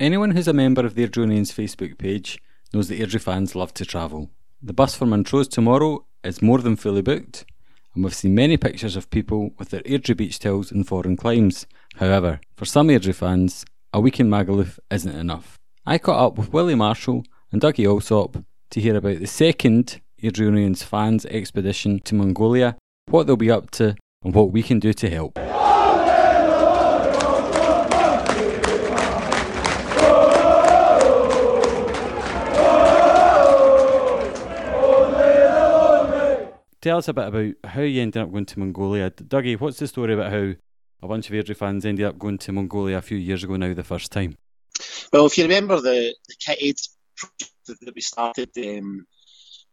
Anyone who's a member of the Airdrieonians Facebook page knows that Airdrie fans love to travel. The bus for Montrose tomorrow is more than fully booked, and we've seen many pictures of people with their Airdrie beach towels in foreign climes. However, for some Airdrie fans, a week in Magaluf isn't enough. I caught up with Willie Marshall and Dougie Allsop to hear about the second Airdrieonians fans expedition to Mongolia, what they'll be up to, and what we can do to help. Tell us a bit about how you ended up going to Mongolia. Dougie, what's the story about how a bunch of Airdrie fans ended up going to Mongolia a few years ago now, the first time? Well, if you remember the, the Kit Aid project that we started um,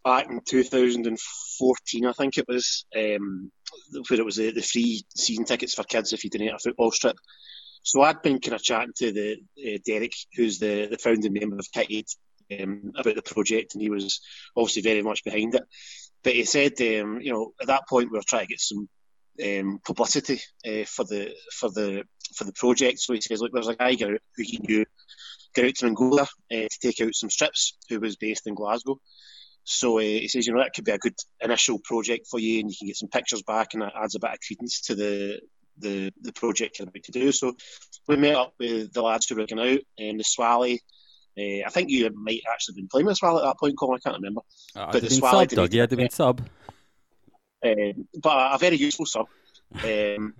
back in 2014, I think it was, um, where it was the, the free season tickets for kids if you donate a football strip. So I'd been kind of chatting to the uh, Derek, who's the, the founding member of Kit Aid, um, about the project, and he was obviously very much behind it. But he said, um, you know, at that point we were trying to get some um, publicity uh, for the for the for the project. So he says, look, there's a guy who he knew got out to Angola uh, to take out some strips, who was based in Glasgow. So uh, he says, you know, that could be a good initial project for you, and you can get some pictures back, and that adds a bit of credence to the the the project you're about to do. So we met up with the lads who were going out, and the Swally. Uh, I think you might actually have been playing with Swally at that point, Colin. I can't remember. Uh, but the Swally, sub, Doug, yeah, they've been sub. Um, but a very useful sub. Um,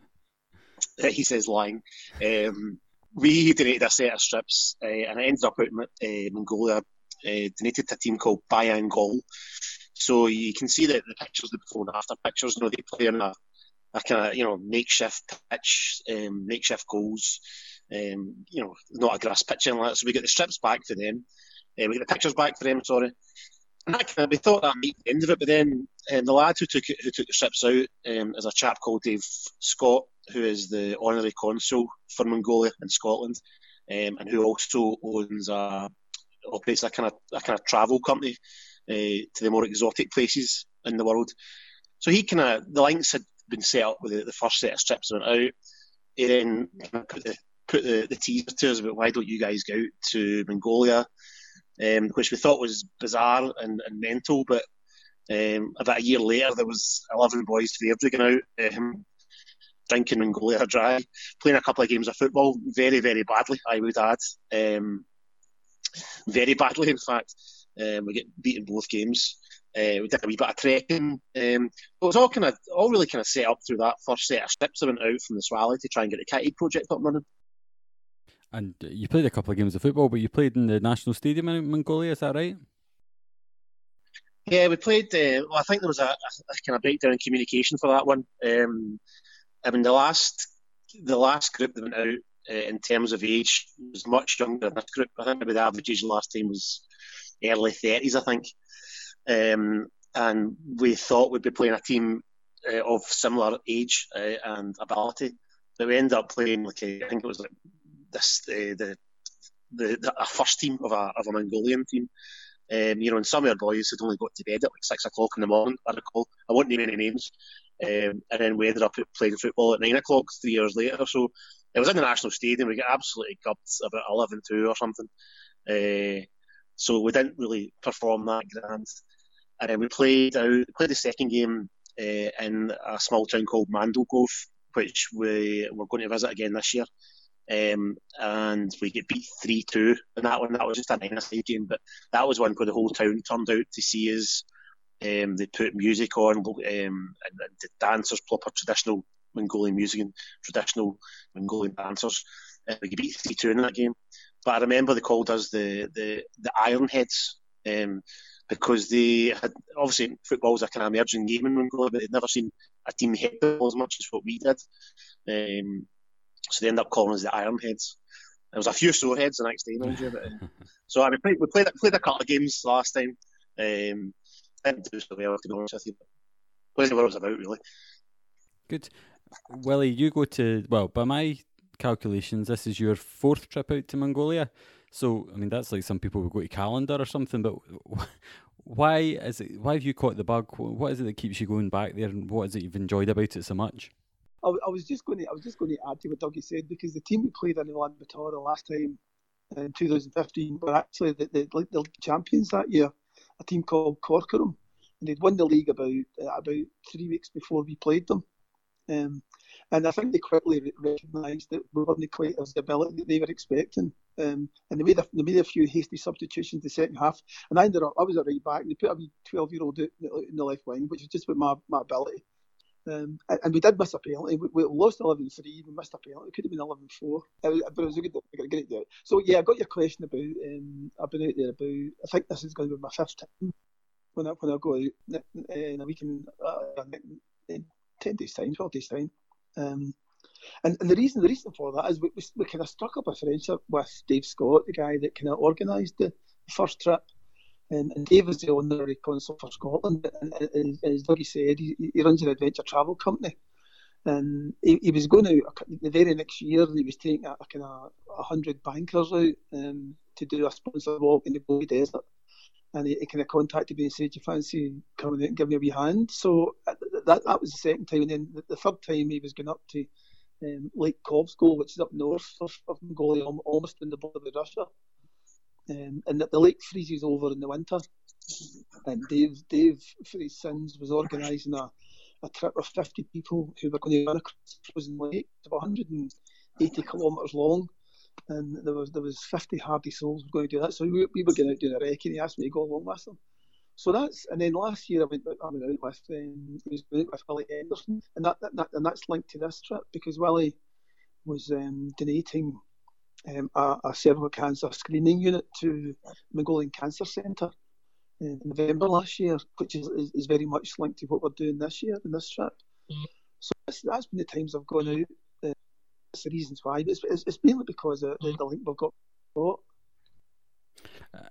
he says lying. Um, we donated a set of strips, uh, and I ended up out in uh, Mongolia. Uh, donated to a team called Bayan Gol. So you can see that the pictures, the before and after pictures. You know, they play on a, a kind of you know makeshift pitch, um, makeshift goals. Um, you know, not a grass pitch and that. So we get the strips back for them. Uh, we get the pictures back for them. Sorry. And that kind of, we thought that might be the end of it, but then um, the lad who took it, who took the strips out um, is a chap called Dave Scott, who is the honorary consul for Mongolia in Scotland, um, and who also owns a operates a kind of a kind of travel company uh, to the more exotic places in the world. So he kind of the links had been set up with the, the first set of strips went out. He then put the put the, the teaser to us about why don't you guys go out to Mongolia, um, which we thought was bizarre and, and mental, but um, about a year later, there was 11 boys to the Airdrie out, um, drinking Mongolia dry, playing a couple of games of football, very, very badly, I would add. Um, very badly, in fact. Um, we get beaten both games. Uh, we did a wee bit of trekking. Um, it was all kind of, all really kind of set up through that first set of steps that went out from the Swally to try and get the Kit Aid project up and running. And you played a couple of games of football, but you played in the national stadium in Mongolia, is that right? Yeah, we played. Uh, well, I think there was a, a, kind of breakdown in communication for that one. Um, I mean, the last the last group that went out uh, in terms of age was much younger than this group. I think maybe the average age last time was early thirties, I think. Um, and we thought we'd be playing a team uh, of similar age uh, and ability, but we ended up playing like I think it was like this the, the the a first team of a of a Mongolian team. Um, you know, and some of our boys had only got to bed at like six o'clock in the morning. I recall. I won't name any names. Um, and then we ended up playing football at nine o'clock three years later. So it was in the national stadium. We got absolutely gubbed about 11-2 or something. Uh, so we didn't really perform that grand. And then we played out, played the second game uh, in a small town called Mandalgov, which we were going to visit again this year. Um, and we get beat 3 2 in that one. That was just a nine side game, but that was one where the whole town turned out to see us. Um, they put music on, um, and, the dancers, proper traditional Mongolian music and traditional Mongolian dancers. Uh, we beat 3 2 in that game. But I remember they called us the, the, the Ironheads um, because they had obviously football's a kind of emerging game in Mongolia, but they'd never seen a team hit the ball as much as what we did. Um, so they ended up calling us the Ironheads. There was a few soreheads the next day, mind you. But, uh, so I mean, we played, played a couple of games last time. Um, didn't do so well, to be honest with you. Wasn't what it was about, really. Good. Willie, you go to, well, by my calculations, this is your fourth trip out to Mongolia. So, I mean, that's like some people would go to calendar or something, but why is it, why have you caught the bug? What is it that keeps you going back there and what is it you've enjoyed about it so much? I, I was just going to I was just going to add to what Dougie said because the team we played in Ulaanbaatar the last time in 2015 were actually the, the, the champions that year, a team called Corcoran, and they'd won the league about uh, about three weeks before we played them. Um, and I think they quickly recognised that we weren't quite as the ability that they were expecting. Um, and they made, a, they made a few hasty substitutions in the second half. And I ended up, I was a right back, and they put a 12 year old in the left wing, which was just with my, my ability. Um, and, we did miss a penalty. We, we lost 11 3, we missed a penalty. It could have been 11 4. But it was a good, a good idea. So, yeah, I got your question about, um, I've been out there about, I think this is going to be my fifth time when I, when I go out in a week in, uh, in 10 days' time, 12 days' time. Um, and, and the reason the reason for that is we, we, we kind of struck up a friendship with Dave Scott, the guy that kind of organised the first trip. And, and Dave is the honorary consul for Scotland. And, and, and as Dougie said, he, he, runs an adventure travel company. And he, he was going out the very next year, he was taking a, a kind of 100 bankers out um, to do a sponsored walk in the Gobi Desert and he, he kind of contacted me and said, "Do you fancy coming out and giving me a wee hand?" So uh, that that was the second time, and then the, the third time he was going up to um, Lake Khövsgöl, which is up north of, of Mongolia, almost in the border with Russia. Um, and that the lake freezes over in the winter. And Dave, Dave for his sins, was organising a, a trip of 50 people who were going to run across the frozen lake, of 180 kilometres long and there was there was 50 hardy souls were going to do that. So we, we were going out doing a wreck, and he asked me to go along with them. So that's and then last year I went I went out with um, was with Willie Henderson, and that, that, that, and that's linked to this trip because Willie was um, donating um, a, a, cervical cancer screening unit to Mongolian Cancer Centre in November last year, which is, is, is, very much linked to what we're doing this year in this trip. Mm-hmm. So that's, that's been the times I've gone out the reasons why. But it's, it's, it's mainly because of the, the link we've got.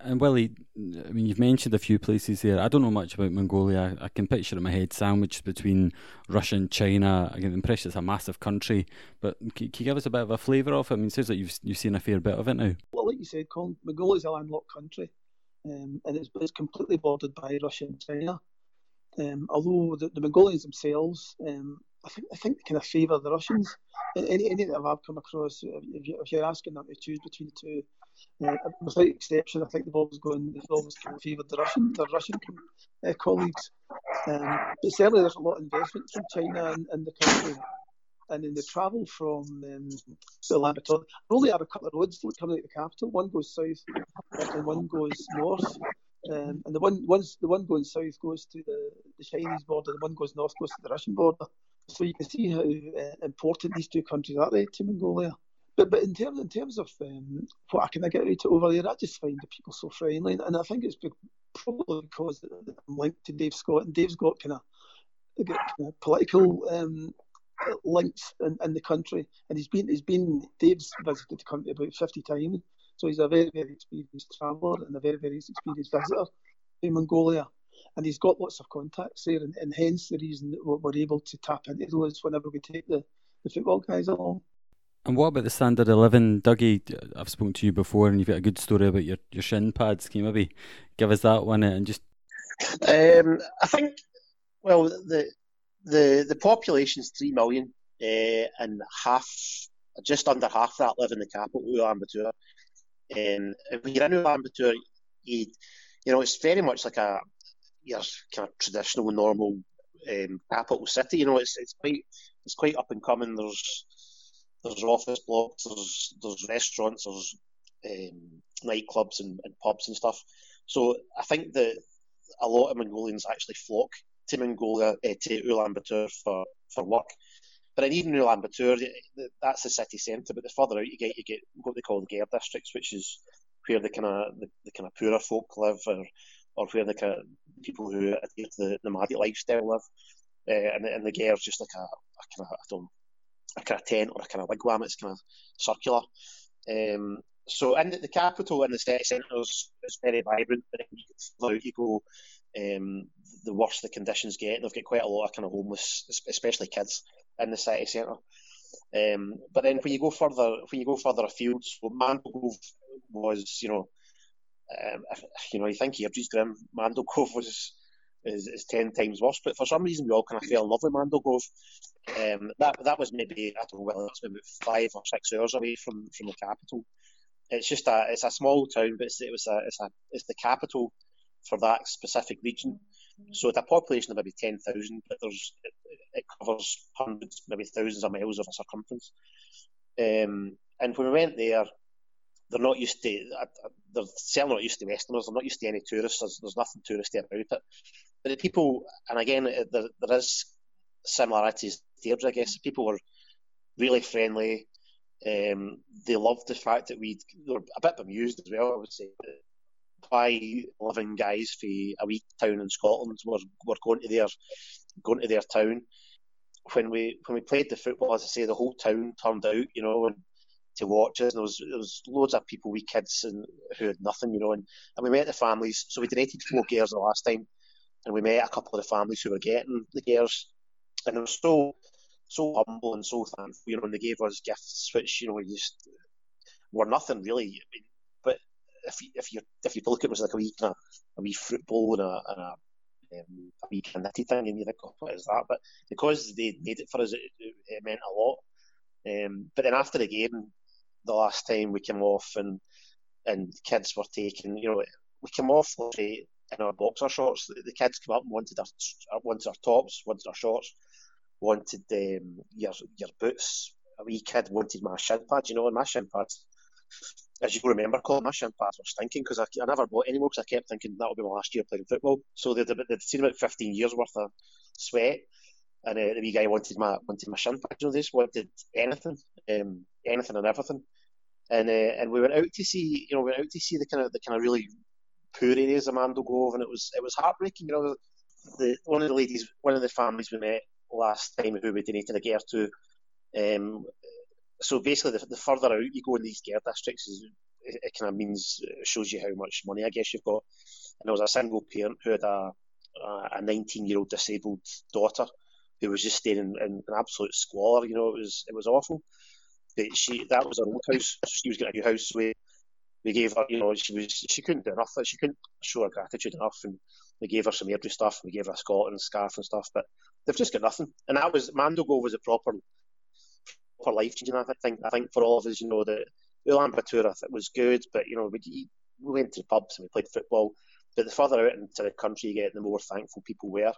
And Willie, I mean, you've mentioned a few places here. I don't know much about Mongolia. I can picture in my head sandwiched between Russia and China. I get the impression it's a massive country. But can, you give us a bit of a flavour of it? I mean, it seems like you've you've seen a fair bit of it now. Well, like you said, Colin, Mongolia is a landlocked country, um, and it's, it's completely bordered by Russia and China. Um, although the, the Mongolians themselves um, I think I think they kind of favour the Russians. Any, any that I've come across, if, you, are asking them to choose between the two, uh, without exception, I think the ball always going, they've always kind of favoured the Russian, their Russian uh, colleagues. Um, but certainly, there's a lot of investment from China in, in the country. And in the travel from um, Ulaanbaatar, there only are a couple of roads coming out of the capital. One goes south, and one goes north. Um, and the one one's, the one going south goes to the, the Chinese border, the one goes north goes to the Russian border. So you can see how uh, important these two countries are to Mongolia. But but in terms in terms of um, what can I get right over there, I just find the people so friendly, and I think it's probably because I'm linked to Dave Scott, and Dave's got kind of, kind of political um, links in, in the country, and he's been he's been Dave's visited the country about fifty times, so he's a very very experienced traveller and a very very experienced visitor in Mongolia. And he's got lots of contacts there, and, and hence the reason that we're able to tap into those whenever we take the, the football guys along. And what about the standard 11? Dougie, I've spoken to you before and you've got a good story about your, your shin pads. Can you maybe give us that one and just. Um, I think, well, the the the population's 3 million uh, and half, just under half that live in the capital, Ulaanbaatar. Um, when you're in Ulaanbaatar, you, you know, it's very much like a, your kind of traditional, normal um, capital city. You know, it's it's quite it's quite up and coming. There's there's office blocks, there's there's restaurants, there's um, nightclubs and, and pubs and stuff. So I think that a lot of Mongolians actually flock to Mongolia, uh, to Ulaanbaatar for, for work. But in even Ulaanbaatar, that's the city centre. But the further out you get, you get what they call the Ger districts, which is where the kind of the, the kind of poorer folk live, or or where the kind of people who adhere to the nomadic lifestyle live. Uh, and, and the Ger is just like a, a kind of I don't a kind of tent or a kind of wigwam. It's kind of circular. Um, so in the, the capital and the city centre is, very vibrant, but out you go, um, the worse the conditions get. They've got quite a lot of kind of homeless, especially kids, in the city centre. Um, but then when you go further, when you go further afield, so Mandalgovi was, you know, um, you know, you think Airdrie's grim. Mandalgovi was is, is ten times worse, but for some reason we all kind of fell in love with Mandalgovi. Um, that that was maybe I don't know whether that's maybe five or six hours away from from the capital. It's just a it's a small town, but it's, it was a it's a it's the capital for that specific region. So it's a population of maybe ten thousand, but there's it, it, covers hundreds, maybe thousands of miles of a circumference. Um, and when we went there, they're not used to. They're certainly not used to Westerners. They're not used to any tourists. There's, there's nothing touristy about it. But the people, and again, there, there is similarities there. I guess people were really friendly. Um, they loved the fact that we were a bit bemused as well. I would say why living guys for a wee town in Scotland were, were going to their going to their town. When we when we played the football, as I say, the whole town turned out, you know, and to watch us. And there was there was loads of people, we kids, and who had nothing, you know. And, and we met the families. So we donated four gers the last time, and we met a couple of the families who were getting the gers, and they were so so humble and so thankful, you know. And they gave us gifts, which you know, just were nothing really. I mean, but if you if you if you look at it as like a wee kind of, a wee fruit bowl and a, and a um, a wee kind of nitty thing, and you think, oh, what is that? But because they made it for us, it, it meant a lot. Um, but then after the game, the last time we came off and and kids were taken, you know, we came off in our boxer shorts. The, the kids came up and wanted our wanted our tops, wanted our shorts, wanted um, your your boots. A wee kid wanted my shin pads, you know, and my shin pads. As you remember, Colin, my shin pads were stinking because I, I never bought any more because I kept thinking that would be my last year playing football. So they'd, they'd seen about 15 years worth of sweat and uh, the wee guy wanted my wanted my shin pads. You know, they just wanted anything, um, anything and everything. And uh, and we went out to see, you know, we went out to see the kind of the kind of really poor areas of Mandalgovi, and it was it was heartbreaking. You know, the one of the ladies, one of the families we met last time who we donated a ger to. Um, so basically, the, the, further out you go in these ger districts, it, it kind of means shows you how much money I guess you've got. And there was a single parent who had a a 19 year old disabled daughter who was just staying in, in, an absolute squalor. You know, it was it was awful. But she that was her old house. So she was getting a new house. We gave her, you know, she was she couldn't do enough. She couldn't show her gratitude enough, and we gave her some Airdrie stuff. We gave her a Scotland scarf and stuff. But they've just got nothing. And that was Mandalgovi was a proper proper life changing. I think I think for all of us, you know, the Ulaanbaatar, i think, was good, but you know we we went to pubs and we played football. But the further out into the country you get, the more thankful people were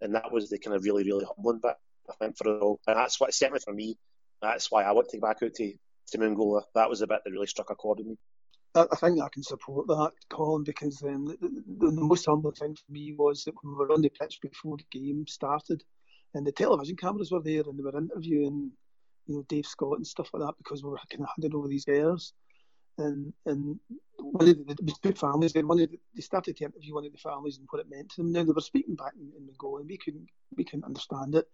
and that was the kind of really really humbling bit I think for all. And that's what certainly for me, that's why I want to go back out to to Mongolia. That was the bit that really struck a chord with me. I think I can support that, Colin, because um, the, the, the, most humbling thing for me was that when we were on the pitch before the game started, and the television cameras were there, and they were interviewing, you know, Dave Scott and stuff like that, because we were kind of handing over these airs and and one of the, families. Then one of the, they started to interview one of the families and what it meant to them. Now they were speaking back in, in Mongolian. We couldn't we couldn't understand it,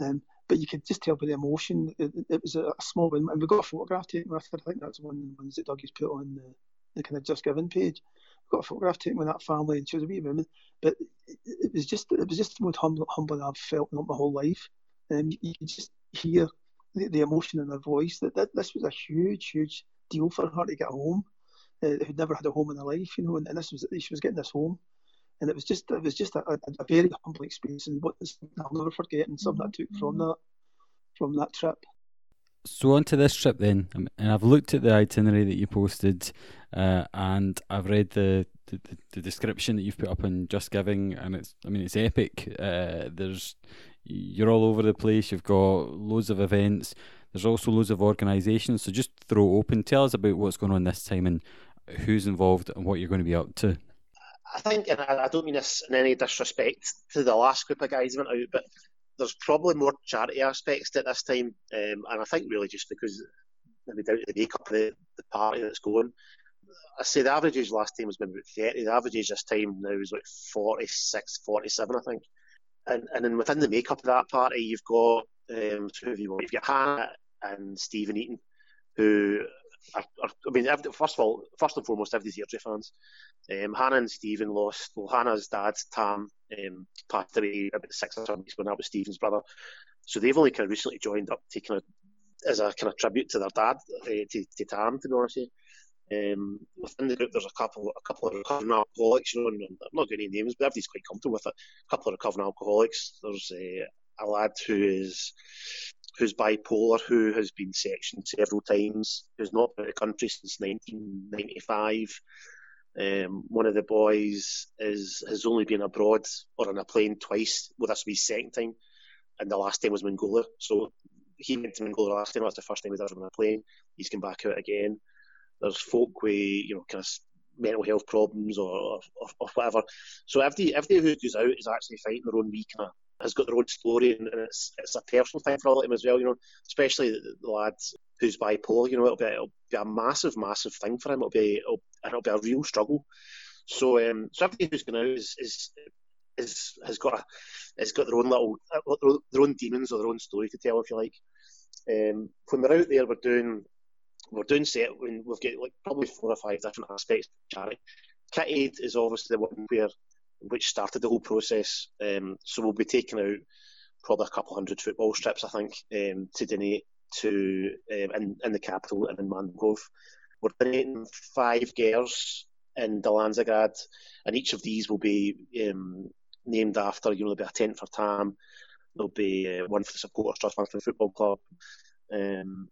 um, but you could just tell by the emotion. It, it was a, small win, and we got a photograph taken with it. I think that's one of the ones that Dougie's put on the, the kind of Just Giving page. We got a photograph taken with that family, and she was a wee woman. But it, it was just it was just the most humble, humbling I've felt in my whole life. And um, you, you just hear the, the emotion in her voice. That, that this was a huge, huge deal for her to get home, uh, who'd never had a home in her life, you know, and, and this was she was getting this home, and it was just it was just a, a, a very humbling experience, and what I'll never forget, and something I took from that from that trip. So on to this trip then, and I've looked at the itinerary that you posted, uh, and I've read the, the, the description that you've put up on Just Giving, and it's I mean it's epic. Uh, there's you're all over the place. You've got loads of events. There's also loads of organisations. So just throw open. Tell us about what's going on this time and who's involved and what you're going to be up to. I think, and I don't mean this in any disrespect to the last group of guys who went out, but there's probably more charity aspects at this time, um, and I think really just because maybe down to the makeup of the, the party that's going. I say the average age last time was maybe about 30. The average age this time now is like 46, 47, I think. And and then within the makeup of that party, you've got um, two of you. You've got Hannah and Stephen Eaton, who are, I mean, first of all, first and foremost, everybody's Airdrie fans. Um, Hannah and Stephen lost. Well, Hannah's dad, Tam, um, passed away about six or seven weeks when that was Stephen's brother. So they've only kind of recently joined up, taking a, as a kind of tribute to their dad, uh, to, to Tam, to be honest. Um, within the group, there's a couple, a couple of recovering alcoholics. You know, and I'm not going to names, but everybody's quite comfortable with it. A couple of recovering alcoholics. There's a, a lad who is who's bipolar, who has been sectioned several times, who's not been in the country since 1995. Um, one of the boys is has only been abroad or on a plane twice. Well, this will be his second time, and the last time was Mongolia. So he went to Mongolia last time. That's the first time he's ever on a plane. He's come back out again. There's folk with you know kind of mental health problems or, or, or whatever. So every every who goes out is actually fighting their own of has got their own story, and, it's it's a personal thing for all of them as well. You know, especially the, the who's bipolar. You know, it'll be it'll be a massive, massive thing for him. It'll be it'll, it'll be a real struggle. So um, so everybody who's going out is is is has got a has got their own little their own demons or their own story to tell, if you like. Um, when we're out there, we're doing we're doing set. when We've got like probably four or five different aspects of charity. Aid is obviously the one where which started the whole process. Um, so we'll be taking out probably a couple hundred football strips, I think, um, to donate to um, in, in the capital and in Mandalgovi. We're donating five gers in Dalanzadgad, and each of these will be um, named after, you know, there'll be a tent for Tam, there'll be uh, one for the Supporters Trust, one for the Football Club. Um,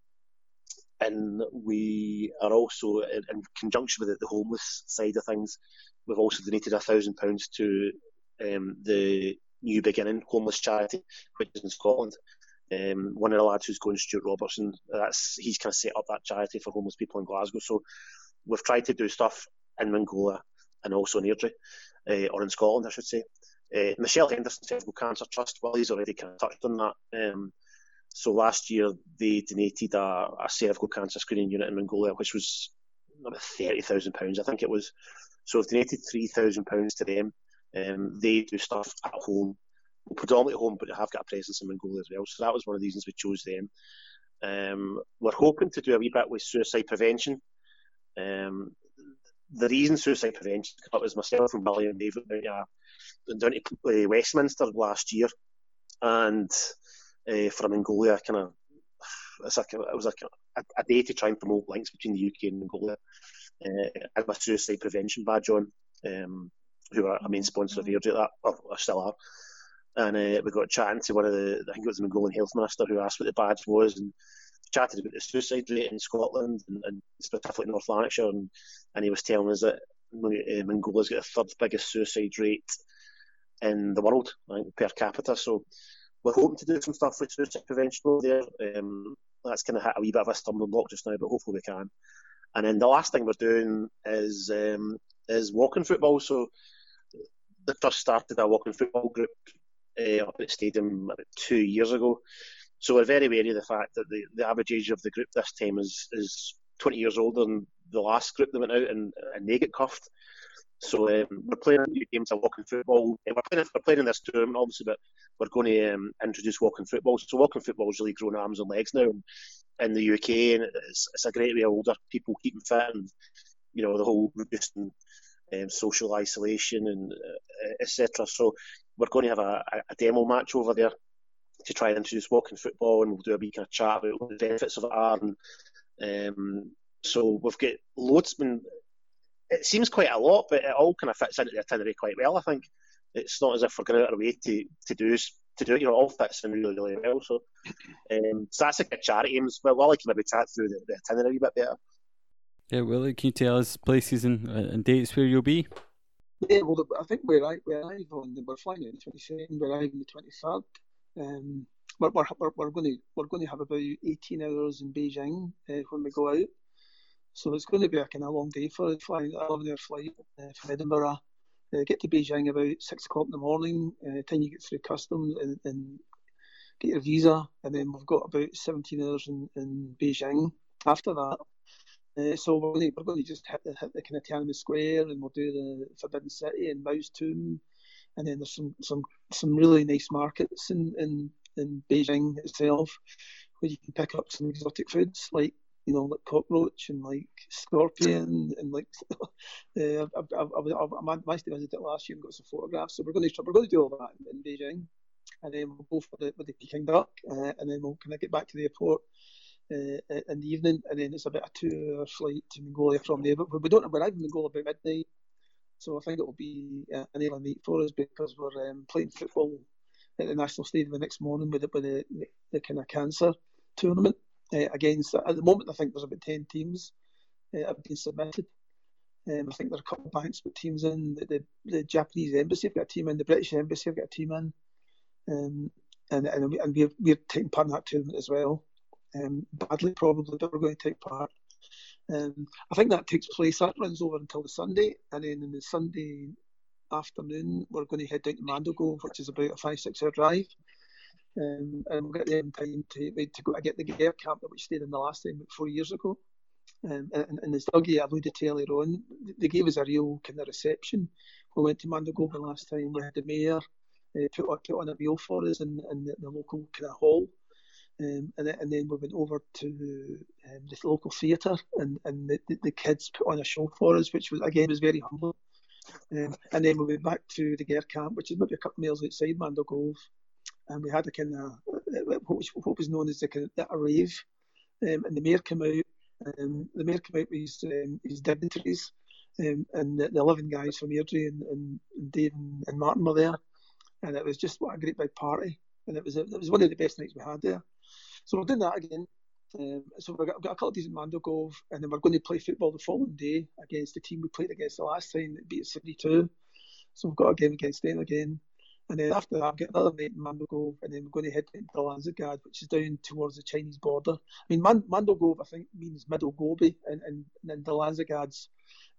and we are also, in, in conjunction with the, the, homeless side of things, we've also donated a thousand pounds to um, the New Beginning homeless charity, which is in Scotland. Um, one of the lads who's going, Stuart Robertson, that's he's kind of set up that charity for homeless people in Glasgow. So we've tried to do stuff in Mongolia and also in Airdrie, uh, or in Scotland, I should say. Uh, Michelle Henderson Cervical Cancer Trust, well, he's already kind of touched on that. Um, so last year they donated a, a cervical cancer screening unit in Mongolia, which was about thirty thousand pounds, I think it was. So we've donated three thousand pounds to them. Um, they do stuff at home, well, predominantly at home, but they have got a presence in Mongolia as well. So that was one of the reasons we chose them. Um, we're hoping to do a wee bit with suicide prevention. Um, the reason suicide prevention came up was myself and Billy and David uh, down to uh, Westminster last year, and uh, from Mongolia, kind of, a, it was like a, a, day to try and promote links between the UK and Mongolia. Uh, my suicide prevention badge on, um, who are a main sponsor of Airdrie, that, or, still are. And uh, we got chatting to one of the, I think it was the Mongolian health minister who asked what the badge was, and chatted about the suicide rate in Scotland and, and specifically North Lanarkshire, and, and he was telling us that uh, Mongolia's got the third biggest suicide rate in the world think, per capita. So we're hoping to do some stuff with suicide prevention over there. Um, that's kind of a wee bit of a stumbling block just now, but hopefully we can. And then the last thing we're doing is um, is walking football. So the trust started a walking football group uh, up at the stadium about two years ago. So we're very wary of the fact that the, the average age of the group this time is is 20 years older than the last group that went out and, and they get cuffed. So um, we're playing new games of walking football. Uh, we're playing, we're playing in this tournament, obviously, but we're going to um, introduce walking football. So walking football is really grown arms and legs now in the UK, and it's, it's a great way older people keeping fit and you know the whole reducing um, social isolation and uh, etc. So we're going to have a, a, demo match over there to try and introduce walking football, and we'll do a wee kind of chat about what the benefits of it are. And um, so we've got loads. Been it seems quite a lot, but it all kind of fits into the itinerary quite well. I think it's not as if we're going out of our way to, to do to do it. You know, it all fits in really really well. So, um, so that's a good charity aims. Well, Willie can maybe chat through the, the itinerary a bit better. Yeah, Willie, can you tell us places and, uh, and dates where you'll be? Yeah, well, I think we arrive, we arrive on we're flying on the twenty second. We're arrive on the twenty third. Um, we're, we're, we're, going to we're going to have about eighteen hours in Beijing uh, when we go out. So it's going to be a kind of long day for flying, 11 hour flight uh, from Edinburgh. Uh, get to Beijing about six o'clock in the morning. Uh, time you get through customs and, and, get your visa, and then we've got about 17 hours in, in Beijing after that. Uh, so we're going, to, we're going to just hit the, hit the kind of Tiananmen Square, and we'll do the Forbidden City and Mao's Tomb, and then there's some some some really nice markets in in, in Beijing itself where you can pick up some exotic foods like you know, like cockroach and like scorpion and like. uh, I, I, I, I managed to visit it last year and got some photographs. So we're going to we're going to do all that in, in Beijing, and then we'll go for the with the Peking duck, uh, and then we'll kind of get back to the airport. Uh, in the evening, and then it's about a two-hour flight to Mongolia from there. But we don't arrive in Mongolia by midnight, so I think it will be uh, an early night for us because we're um, playing football at the National Stadium the next morning with, the, with the, the, the kind of cancer tournament uh, against. At the moment, I think there's about ten teams uh, have been submitted. Um, I think there are a couple of banks with teams in. The, the, the, Japanese embassy have got a team in. The British embassy have got a team in. Um, and and, we, and we're, we're taking part in that tournament as well. Um, badly probably, but we're going to take part. Um, I think that takes place. That runs over until the Sunday, and then in the Sunday afternoon, we're going to head down to Mandalgovi, which is about a five six hour drive. Um, and we'll get in time to, to go to get the Ger camp that we stayed in the last time four years ago. Um, and, and as Dougie alluded to earlier on, they gave us a real kind of reception. We went to Mandalgovi last time. We had the mayor uh, put, on, put on a meal for us in, in the, the local kind of hall. Um, and, then, and then we went over to um, the local theatre, and, and the, the, kids put on a show for us, which was again was very humbling. Um, and then we went back to the Ger camp, which is maybe a couple of miles outside Mandalgovi, and we had a kind of what was, what was known as a, kind of, a rave. Um, and the mayor came out. Um, the mayor came out with his, um, his dignitaries, um, and the, the 11 guys from Airdrie and, and, and Dave and, and Martin were there, and it was just what a great big party, and it was a, it was one of the best nights we had there. So we're doing that again. Um, so we've got, got, a couple of days in Mandalgovi, and then we're going to play football the following day against the team we played against the last time that beat us 72. So we've got a game against them again. And then after that, I've got another night in Mandalgovi, and then we're going to head into Dalanzadgad, which is down towards the Chinese border. I mean, Man- I think, means Middle Gobi, and, and, and Dalanzadgad's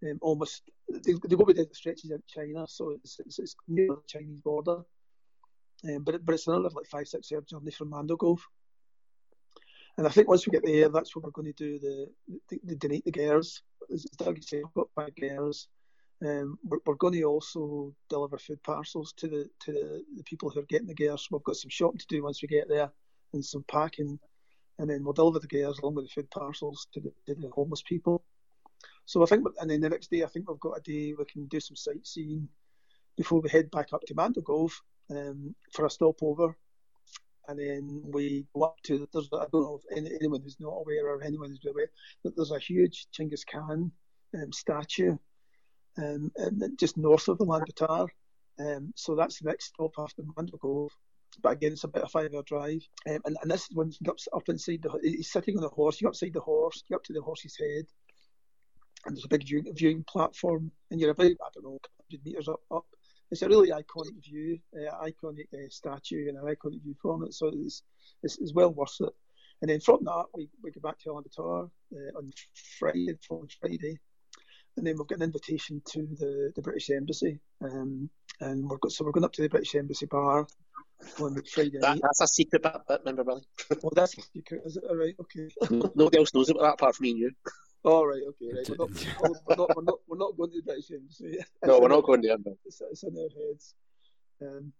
um, almost, the, the Gobi stretches into China, so it's, it's, it's near the Chinese border. Um, but, but it's another like five, six hour journey from Mandalgovi. And I think once we get there, that's what we're going to do the, the, the donate the gers. As Doug said, we've got five gers. Um, we're, we're, going to also deliver food parcels to the to the, the people who are getting the gers. We've got some shopping to do once we get there and some packing, and then we'll deliver the gers along with the food parcels to the, to the homeless people. So I think, and then the next day, I think we've got a day we can do some sightseeing before we head back up to Mandalgovi um, for a stopover and then we go up to there's I don't know if any, anyone who's not aware or anyone who's aware that there's a huge Chinggis Khan um, statue um, just north of the Ulaanbaatar. Um, so that's the next stop after Mandalgovi. But again, it's about a five-hour drive, um, and, and this is when you up, inside the. He's sitting on a horse. You upside the horse, you up to the horse's head, and there's a big viewing, viewing platform, and you're about I don't know, 100 meters up, up it's a really iconic view, uh, iconic uh, statue, and an iconic view from it. So it's, it's, it's well worth it. And then from that, we, we go back to Ulaanbaatar uh, on Friday, following Friday, and then we've got an invitation to the, the British Embassy, um, and we're got, so we're going up to the British Embassy bar on the Friday that, That's a secret bit, remember, Billy? oh, that's a secret, is it? All right, okay. Nobody else knows about that apart from me and you. All oh, right, okay, right. We're not, we're not, we're not, we're not going to the British Embassy. No, we're not going to there. It's, it's in our heads. Um,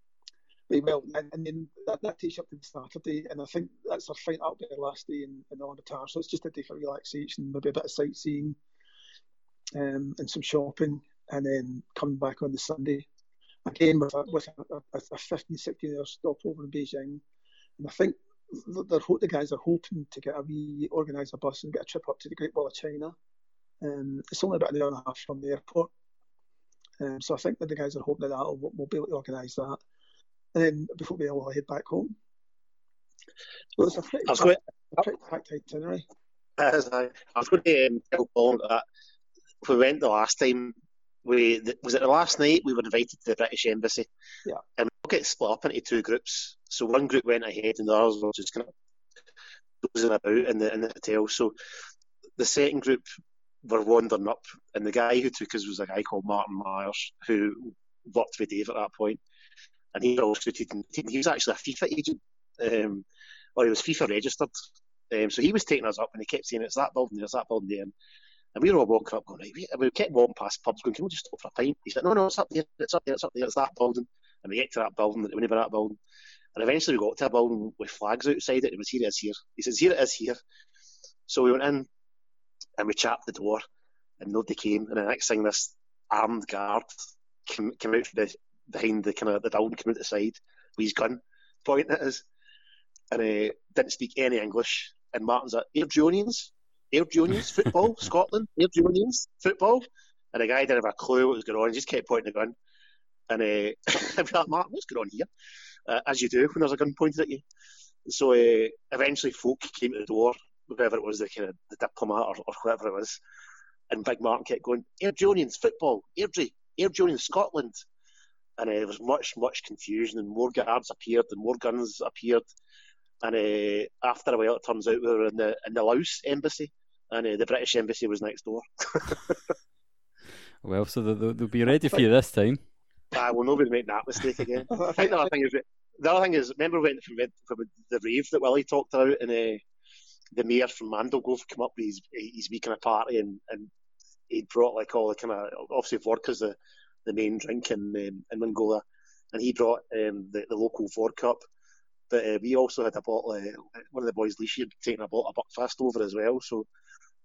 but well, and, and then that, that takes you up to the Saturday, and I think that's our final. That'll be our last day in, in Ulaanbaatar. So it's just a day for relaxation, maybe a bit of sightseeing, um, and some shopping, and then coming back on the Sunday again with a, with a, a, a 15, 16 hour stopover in Beijing. And I think they're, the guys are hoping to get a wee organise a bus and get a trip up to the Great Wall of China. Um, it's only about an hour and a half from the airport, um, so I think that the guys are hoping that we'll, we'll be able to organise that, and then before we all head back home. So it's a pretty, packed, going, pretty packed itinerary. As I, I was going to um, that we went the last time. We was it the last night we were invited to the British Embassy. Yeah. And we get split up into two groups. So one group went ahead and the others were just kind of dozing about in the in the hotel. So the second group were wandering up, and the guy who took us was a guy called Martin Myers, who worked with Dave at that point, and he also he was actually a FIFA agent, um, or he was FIFA registered. Um, so he was taking us up, and he kept saying, "It's that building, it's that building there." And, and we were all walking up, going, right, and we kept walking past pubs, going, "Can we just stop for a pint?" He said, "No, no, it's up there, it's up there, it's up there, it's that building." And we get to that building, we never that building, and eventually we got to a building with flags outside it. It was here, it is here. He says, here it is here. So we went in and we chapped the door and nobody came. And the next thing, this armed guard came, came out the, behind the kind of the building, came out the side with his gun, pointing at us, and uh, didn't speak any English. And Martin's like, Airdrieonians? Airdrieonians? Football? Scotland? Air Airdrieonians? Football? And the guy didn't have a clue what was going on. He just kept pointing the gun. And uh, I'm like, Martin, what's going on here? uh, as you do when there's a gun pointed at you. So uh, eventually, folk came to the door, whoever it was, the kind of the diplomat or, or whoever it was, and Big Martin kept going, Air Airdrieonians football, Airdrie, Airdrieonians Scotland. And uh, there was much, much confusion, and more guards appeared, and more guns appeared. And uh, after a while, it turns out we were in the in the Laos embassy, and uh, the British embassy was next door. well, so they'll, they'll be ready for you this time. I will not be making that mistake again. I think the other thing is the other thing is remember we went from, from the rave that Willie talked about and uh, the mayor from Mandalgovi come up with his, his week in a party and, and he brought like all the kind of obviously vodka's the, the main drink in um, in Mongolia and he brought um, the, the local vodka up but uh, we also had a bottle uh, one of the boys Leash had taken a bottle of Buckfast over as well so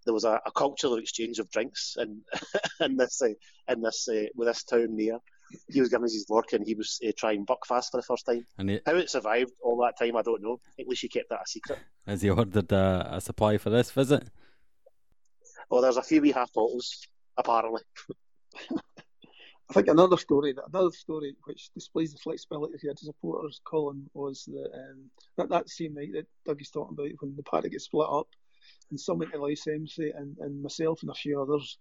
there was a, a cultural exchange of drinks in in this uh, in this uh, with this town near he was giving us his vodka and he was uh, trying Buckfast for the first time. And it, How it survived all that time, I don't know. At least he kept that a secret. Has he ordered uh, a supply for this visit? Oh, there's a few wee half bottles, apparently. I think another story, another story which displays the flexibility of your supporters, Colin, was that um, that, that same night that Dougie's talking about when the party gets split up, and someone in Laos Embassy and, and myself and a few others,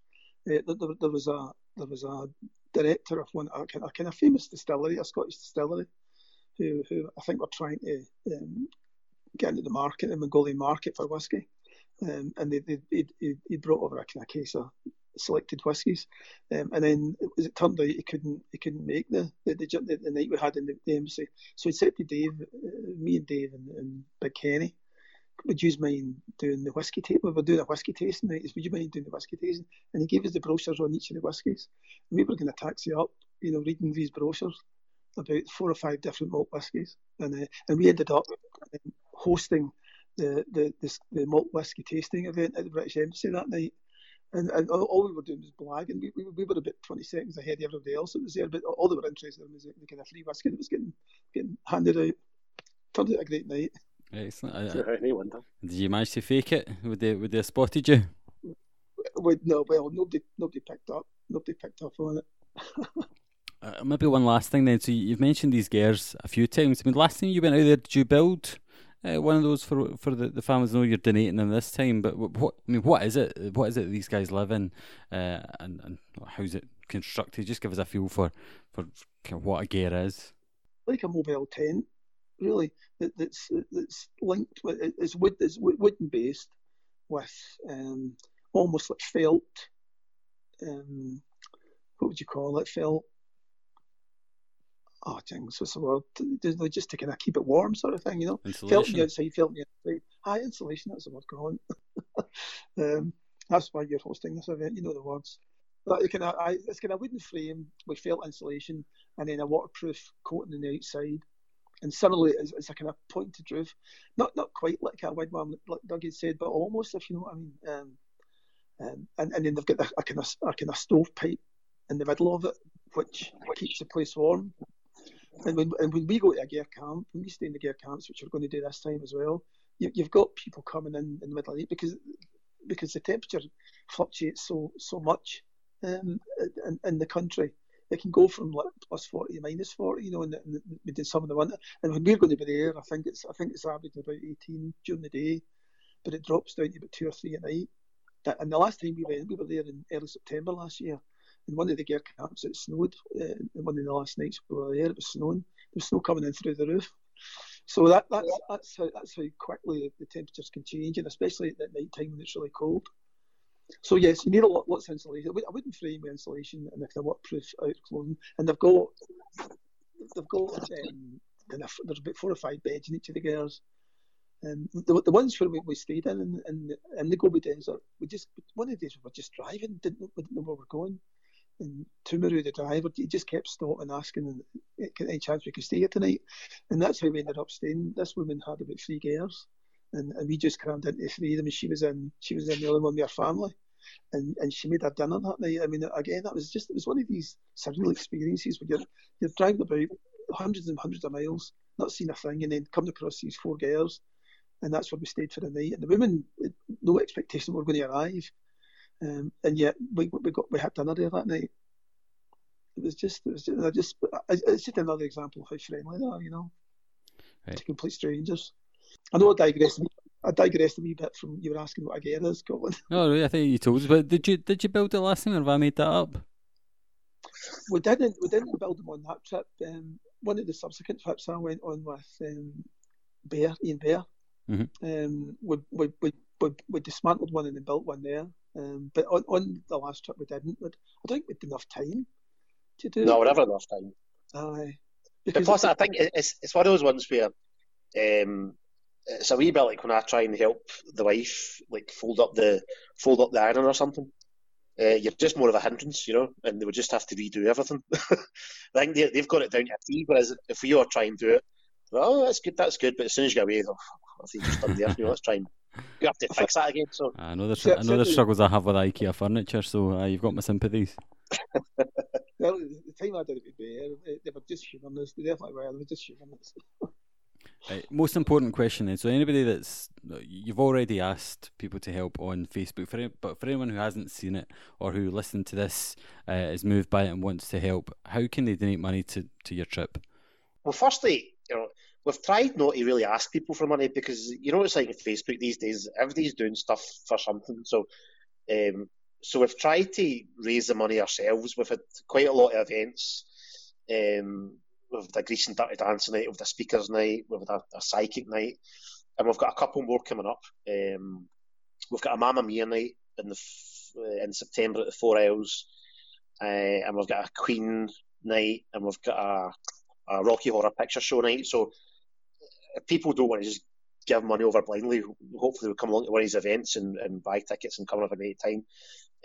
uh, there, there was a there was a director of one a, a kind of famous distillery, a Scottish distillery, who who I think were trying to um, get into the market, the Mongolian market for whiskey, um, and they, they, he, he brought over a kind of case of selected whiskies, um, and then as it turned out he couldn't he couldn't make the the, the, the night we had in the, the, embassy, so he said to Dave, uh, me and Dave and, and Big Kenny, would you mind doing the whiskey taste? We were doing a whiskey tasting night. Would you mind doing the whiskey tasting? And he gave us the brochures on each of the whiskies. And we were going to taxi up, you know, reading these brochures about four or five different malt whiskies. And uh, and we ended up um, hosting the, the, the, the malt whiskey tasting event at the British Embassy that night. And, and all we were doing was blagging. We, we, we were about 20 seconds ahead of everybody else that was there, but all they were interested in was the kind of free whiskey that was getting, getting handed out. Turned out a great night. Excellent. I, Did you manage to fake it? Would they would they have spotted you? Well, no, well, nobody nobody picked up. Nobody picked up on it. uh, maybe one last thing then. So you've mentioned these gers a few times. I mean, last time you went out there, did you build uh, one of those for for the, the families? I know you're donating them this time, but what I mean, what is it? What is it these guys live in, uh, and and how's it constructed? Just give us a feel for for what a ger is. Like a mobile tent really that, that's that's linked with it's wood it's wooden based with um, almost like felt um, what would you call it felt oh jinx what's the word just to kind of keep it warm sort of thing you know? Felt on the outside felt the outside. High insulation that's the word going um, that's why you're hosting this event you know the words. But it kind of, it's kind of wooden frame with felt insulation and then a waterproof coating on the outside. And similarly, it's, it's a kind of pointed roof, not not quite like a wigwam, like Doug had said, but almost, if you know what I mean. Um, um, and, and then they've got a, a kind of a kind of stovepipe in the middle of it, which keeps the place warm. And when and when we go to a ger camp, when we stay in the ger camps, which we're going to do this time as well, you, have got people coming in in the middle of the night because because the temperature fluctuates so so much um, in, in the country it can go from like plus forty to minus forty, you know, and, and we did some of the winter. And when we're going to be there, I think it's I think it's averaging about eighteen during the day, but it drops down to about two or three at night. And the last time we went, we were there in early September last year. One of the ger camps, it snowed. Uh, one of the last nights we were there, it was snowing. There was snow coming in through the roof. So that, that's that's how that's how quickly the temperatures can change, and especially at night time when it's really cold. So yes, you need a lot, lots of insulation. I wouldn't frame with insulation, and if they're waterproof out clothing, and they've got they've got um, there's about four or five beds in each of the gers. And the, the ones where we, we stayed in, in, in, in the Gobi Desert, we just one of the days we were just driving, didn't, we didn't know where we were going. And Tumaru, the driver, he just kept stopping, asking any eh, chance we could stay here tonight. And that's how we ended up staying. This woman had about three gers and, and we just crammed into three of them. She was in she was in the only one with her family, and and she made her dinner that night. I mean, again, that was just it was one of these surreal experiences where you're you're driving about hundreds and hundreds of miles, not seeing a thing, and then coming across these four girls, and that's where we stayed for the night. And the women, eh, no expectation we were going to arrive, um, and yet we we got we had dinner there that night. It was just it was just, just it's just another example of how friendly they are, you know. right. to complete strangers. I know I digressed. I digressed a wee bit from you were asking what a ger is, Colin. No, I think you told us. But did you did you build it last time, or have I made that up? We didn't. We didn't build them on that trip. Um, one of the subsequent trips I went on with um, Bear, Ian Bear. Mm-hmm. Um, we, we, we, we, we dismantled one and then built one there. Um, but on, on the last trip we didn't. I don't think we had enough time to do. No, we never enough time. Aye. Because plus, I think it's it's one of those ones where um, it's a wee bit like when I try and help the wife like fold up the fold up the iron or something. Uh, you're just more of a hindrance, you know, and they would just have to redo everything. I think they, have got it down to a T, whereas if we all try and do it, oh, that's good, that's good, but as soon as you get away, oh, I think just done there, you know, let's try and you have to fix that again. So I know the I know the struggles I have with IKEA furniture, so uh, you've got my sympathies. well, the time I did it with Bear, they were just humoring us. They definitely were. They were just humoring us. Right. Most important question is: so anybody that's you've already asked people to help on Facebook, for any, but for anyone who hasn't seen it or who listened to this uh, is moved by it and wants to help, how can they donate money to, to your trip? Well, firstly, you know, we've tried not to really ask people for money because you know it's like Facebook these days. Everybody's doing stuff for something, so um, so we've tried to raise the money ourselves. We've had quite a lot of events. Um, we've had a Grease and Dirty Dancing night, we've had a speakers night, we've had a, a psychic night, and we've got a couple more coming up. Um, we've got a Mamma Mia night in the uh, in September at the Four Isles, uh, and we've got a Queen night, and we've got a, a Rocky Horror Picture Show night. So if people don't want to just give money over blindly, hopefully we'll come along to one of these events and, and buy tickets and come over at any time.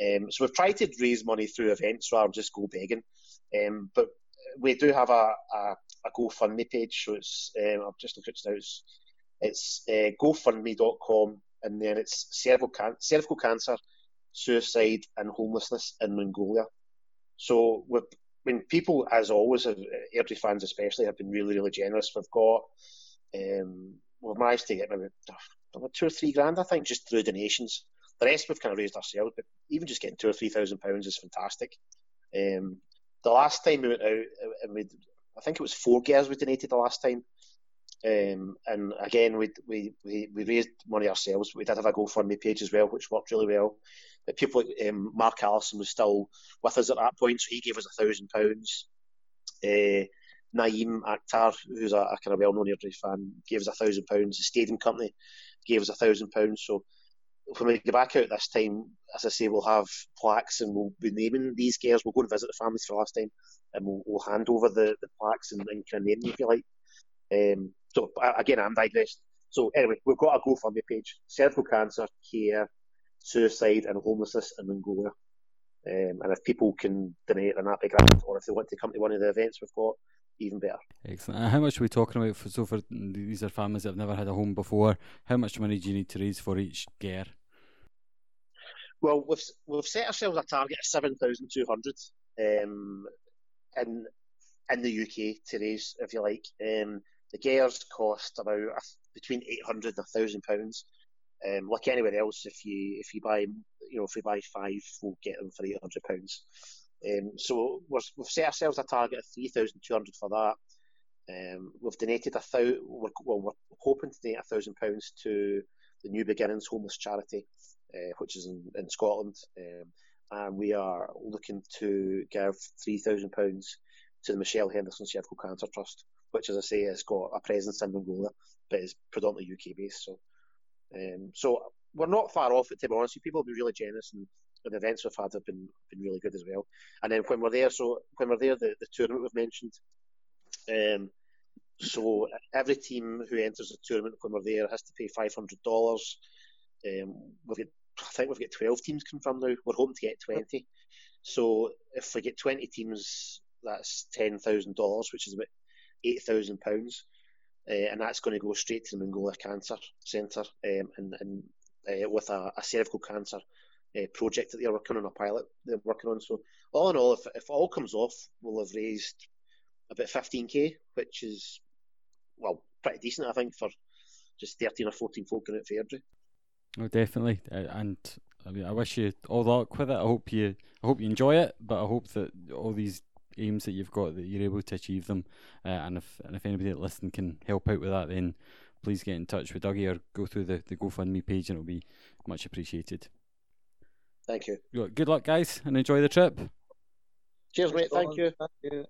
Um, so we've tried to raise money through events rather than just go begging. Um, but we do have a, a, a GoFundMe page, so it's um, I've just looked at it now. It's, it's uh, GoFundMe.com, and then it's cervical, can- cervical cancer, suicide, and homelessness in Mongolia. So when people, as always, have, Airdrie fans especially, have been really, really generous. We've got, um, we've managed to get maybe two or three grand, I think, just through donations. The rest we've kind of raised ourselves, but even just getting two or three thousand pounds is fantastic. Um, the last time we went out, we, I think it was four gers we donated the last time. Um, and again, we, we, we, raised money ourselves. We did have a GoFundMe page as well, which worked really well. But people like um, Mark Allison was still with us at that point, so he gave us a thousand pounds. Naeem Akhtar, who's a, a kind of well-known Airdrie fan, gave us a thousand pounds. The stadium company gave us a thousand pounds. So when we get back out this time, as I say, we'll have plaques and we'll be naming these gers. We'll go and visit the families for the last time and we'll, we'll hand over the, the plaques and, and kind of name them if you like. Um, so again, I'm digressed. So anyway, we've got a GoFundMe page: cervical cancer, care, suicide, and homelessness in Mongolia. Um, and if people can donate, then that'd be. Or if they want to come to one of the events we've got, even better. Excellent. And how much are we talking about? For, so for these are families that have never had a home before. How much money do you need to raise for each ger? Well, we've we've set ourselves a target of seven thousand two hundred um, in in the UK to raise, if you like. Um, the gers cost about between eight hundred and thousand pounds. Um, like anywhere else, if you if you buy you know if we buy five, we'll get them for eight hundred pounds. Um, so we have set ourselves a target of 3,200 for that. Um, we've donated a thousand, we're, well, we're hoping to donate a thousand pounds to the New Beginnings Homeless Charity, uh, which is in, in Scotland. Um, and we are looking to give £3,000 to the Michelle Henderson Cervical Cancer Trust, which, as I say, has got a presence in Mongolia, but is predominantly UK based. So, um, so we're not far off it, to be honest. People have been really generous and and the events we've had have been been really good as well. And then when we're there, so when we're there, the, the tournament we've mentioned. Um, so every team who enters the tournament when we're there has to pay five hundred dollars. Um, we've got, I think we've got twelve teams confirmed now. We're hoping to get twenty. So if we get twenty teams, that's ten thousand dollars, which is about eight thousand pounds, uh, and that's going to go straight to the Mongolia Cancer Centre, um, and, and uh, with a, a cervical cancer uh, project that they're working on, a pilot they're working on. So all in all, if, if all comes off, we'll have raised about 15k, which is well pretty decent, I think, for just 13 or 14 folk in at Airdrie. Oh, definitely, and I mean, I wish you all luck with it. I hope you, I hope you enjoy it, but I hope that all these aims that you've got that you're able to achieve them. Uh, and if and if anybody that listened can help out with that, then please get in touch with Dougie or go through the, the GoFundMe page, and it'll be much appreciated. Thank you. Good luck, guys, and enjoy the trip. Cheers, mate. Thank you. Thank you.